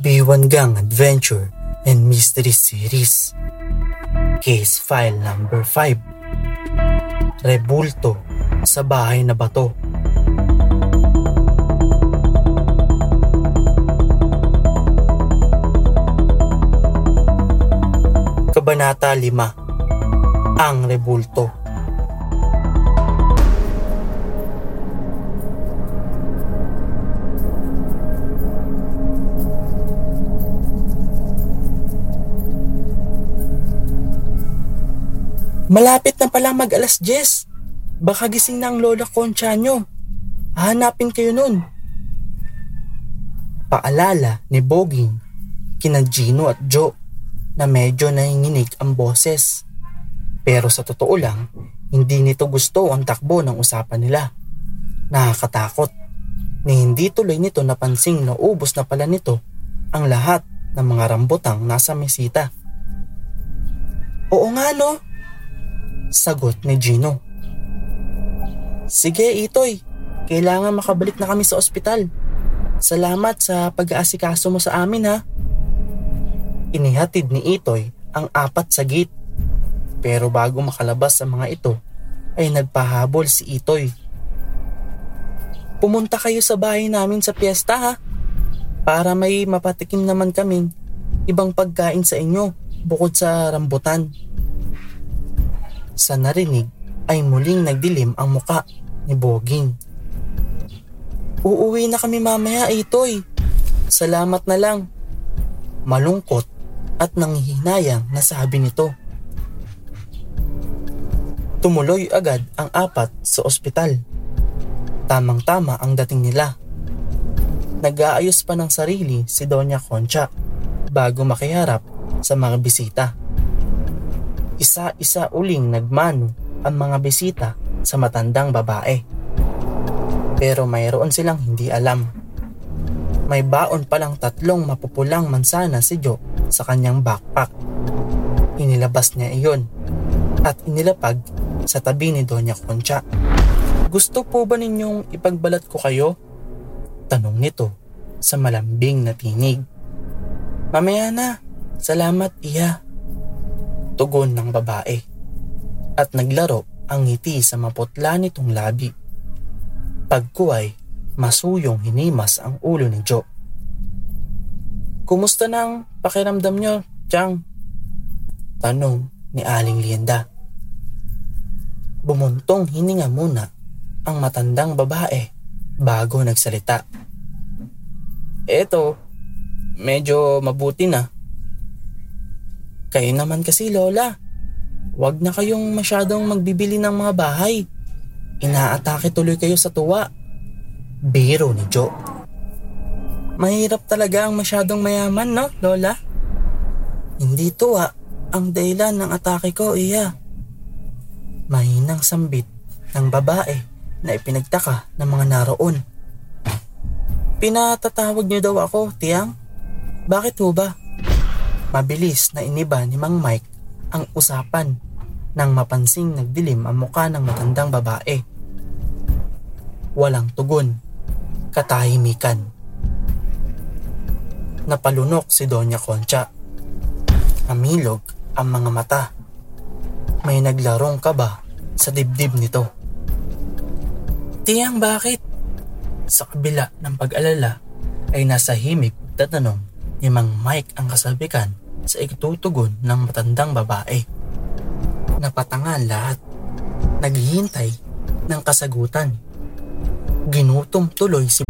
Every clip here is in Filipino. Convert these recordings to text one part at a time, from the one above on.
B1 Gang Adventure and Mystery Series. Case File Number 5 Rebulto sa Bahay na Bato. Kabanata 5 Ang Rebulto Malapit na palang mag alas 10. Baka gising na ang lola Concha nyo. Hanapin kayo nun. Paalala ni Boging, kina Gino at Joe na medyo nanginginig ang boses. Pero sa totoo lang, hindi nito gusto ang takbo ng usapan nila. Nakakatakot ni hindi tuloy nito napansing na ubos na pala nito ang lahat ng mga rambutang nasa mesita. Oo nga no, Sagot ni Gino. Sige Itoy, kailangan makabalik na kami sa ospital. Salamat sa pag-aasikaso mo sa amin ha. Inihatid ni Itoy ang apat sa gate. Pero bago makalabas sa mga ito, ay nagpahabol si Itoy. Pumunta kayo sa bahay namin sa piyesta ha. Para may mapatikim naman kaming ibang pagkain sa inyo bukod sa rambutan. Sa narinig ay muling nagdilim ang muka ni Boging. Uuwi na kami mamaya, Itoy. Salamat na lang. Malungkot at nanghihinayang nasabi nito. Tumuloy agad ang apat sa ospital. Tamang-tama ang dating nila. Nag-aayos pa ng sarili si Doña Concha bago makiharap sa mga bisita. Isa-isa uling nagmano ang mga bisita sa matandang babae. Pero mayroon silang hindi alam. May baon palang tatlong mapupulang mansana si Joe sa kanyang backpack. Inilabas niya iyon at inilapag sa tabi ni Doña Concha. Gusto po ba ninyong ipagbalat ko kayo? Tanong nito sa malambing na tinig. Mamaya na, salamat iya. Tugon ng babae. At naglaro ang ngiti sa maputla nitong labi. Pagkuway, masuyong hinimas ang ulo ni Joe. Kumusta nang pakiramdam nyo, Chang? Tanong ni Aling Lienda. Bumuntong hininga muna ang matandang babae bago nagsalita. Eto, medyo mabuti na. Kayo naman kasi Lola, wag na kayong masyadong magbibili ng mga bahay. Inaatake tuloy kayo sa tuwa. Biro ni Joe. Mahirap talaga ang masyadong mayaman, no, Lola? Hindi tuwa ang dahilan ng atake ko, iya mahinang sambit ng babae na ipinagtaka ng mga naroon. Pinatatawag niyo daw ako, Tiang? Bakit ho ba? Mabilis na iniba ni Mang Mike ang usapan nang mapansing nagdilim ang muka ng matandang babae. Walang tugon, katahimikan. Napalunok si Doña Concha. Amilog ang mga mata may naglarong kaba sa dibdib nito. Tiyang bakit? Sa kabila ng pag-alala ay nasa himig tatanong ni Mang Mike ang kasabikan sa itutugon ng matandang babae. Napatangan lahat. Naghihintay ng kasagutan. Ginutom tuloy si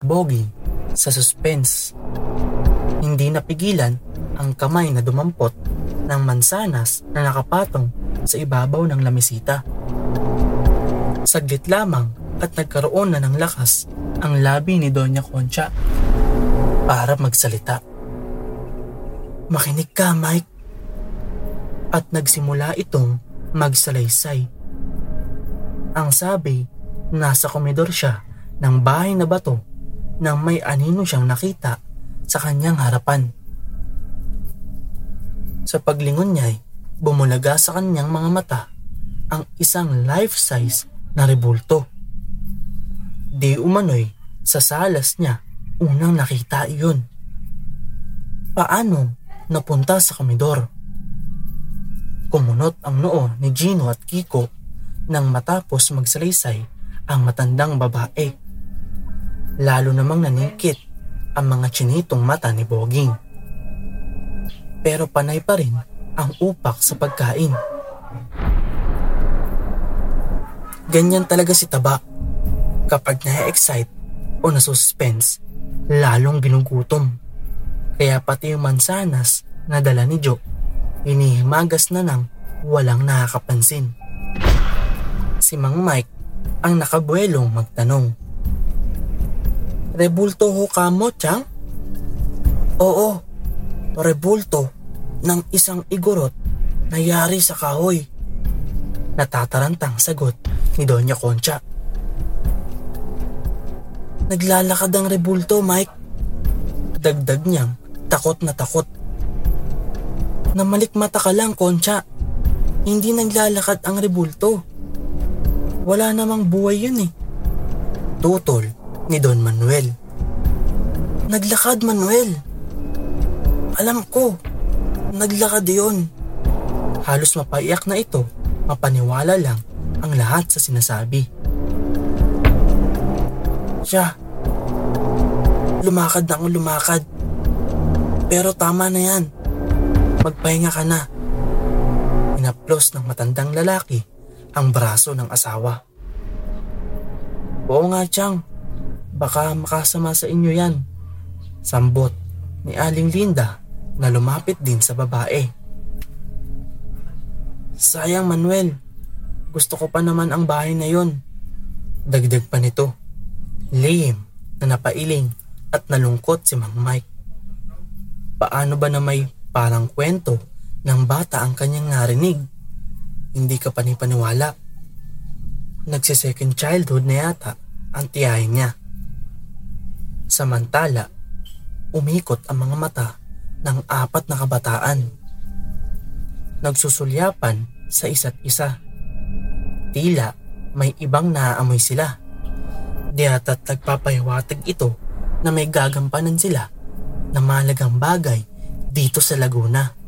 Bogi sa suspense. Hindi napigilan ang kamay na dumampot ng mansanas na nakapatong sa ibabaw ng lamisita. Saglit lamang at nagkaroon na ng lakas ang labi ni Doña Concha para magsalita. Makinig ka, Mike. At nagsimula itong magsalaysay. Ang sabi, nasa komedor siya ng bahay na bato nang may anino siyang nakita sa kanyang harapan. Sa paglingon niya ay bumulaga sa kanyang mga mata ang isang life-size na rebulto. Di umano'y sa salas niya unang nakita iyon. Paano napunta sa komedor? Kumunot ang noo ni Gino at Kiko nang matapos magsalaysay ang matandang babae lalo namang nanikit ang mga chinitong mata ni Boging. Pero panay pa rin ang upak sa pagkain. Ganyan talaga si Taba. Kapag na-excite o nasuspense, lalong ginugutom. Kaya pati yung mansanas na dala ni Joe, inihimagas na nang walang nakakapansin. Si Mang Mike ang nakabuelong magtanong. Rebulto ho ka mo, Chang? Oo, rebulto ng isang igorot na yari sa kahoy. Natatarantang sagot ni Doña Concha. Naglalakad ang rebulto, Mike. Dagdag niyang takot na takot. Namalikmata ka lang, Concha. Hindi naglalakad ang rebulto. Wala namang buhay yun eh. Tutol ni Don Manuel. Naglakad, Manuel. Alam ko, naglakad yon. Halos mapaiyak na ito, mapaniwala lang ang lahat sa sinasabi. Siya, lumakad na akong lumakad. Pero tama na yan. Magpahinga ka na. Inaplos ng matandang lalaki ang braso ng asawa. Oo nga, Chang. Baka makasama sa inyo yan. Sambot ni Aling Linda na lumapit din sa babae. Sayang Manuel, gusto ko pa naman ang bahay na yon. Dagdag pa nito. Lame na napailing at nalungkot si Mang Mike. Paano ba na may parang kwento ng bata ang kanyang narinig? Hindi ka panipaniwala. Nagsi-second childhood na yata ang tiyahin niya. Samantala, umikot ang mga mata ng apat na kabataan. Nagsusulyapan sa isa't isa. Tila may ibang naaamoy sila. Di ata't nagpapahiwatig ito na may gagampanan sila na malagang bagay dito sa Laguna.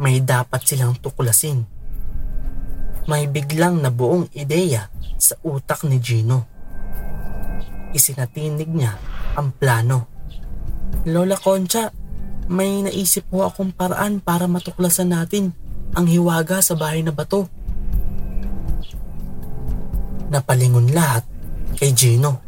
May dapat silang tuklasin. May biglang nabuong ideya sa utak ni Gino. Isinatinig niya ang plano. Lola Concha, may naisip po akong paraan para matuklasan natin ang hiwaga sa bahay na bato. Napalingon lahat kay Gino.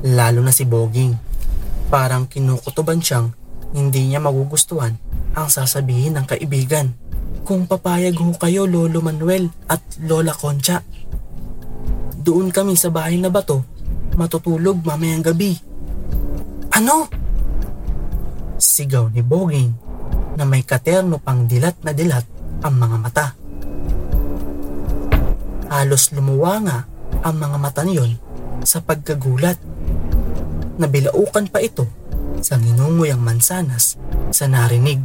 Lalo na si Boging. Parang kinukutuban siyang hindi niya magugustuhan ang sasabihin ng kaibigan. Kung papayag ho kayo Lolo Manuel at Lola Concha. Doon kami sa bahay na bato, matutulog mamayang gabi. Ano? Sigaw ni Boging na may katerno pang dilat na dilat ang mga mata. Halos lumuwa nga ang mga mata niyon sa pagkagulat pa ito sa mansanas sa narinig.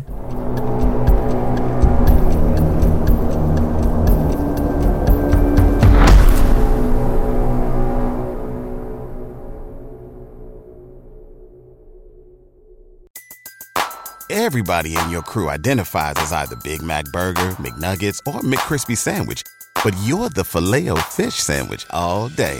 Everybody in your crew identifies as either Big Mac Burger, McNuggets, or McCrispy Sandwich. but you're the Filet-O-Fish Sandwich all day.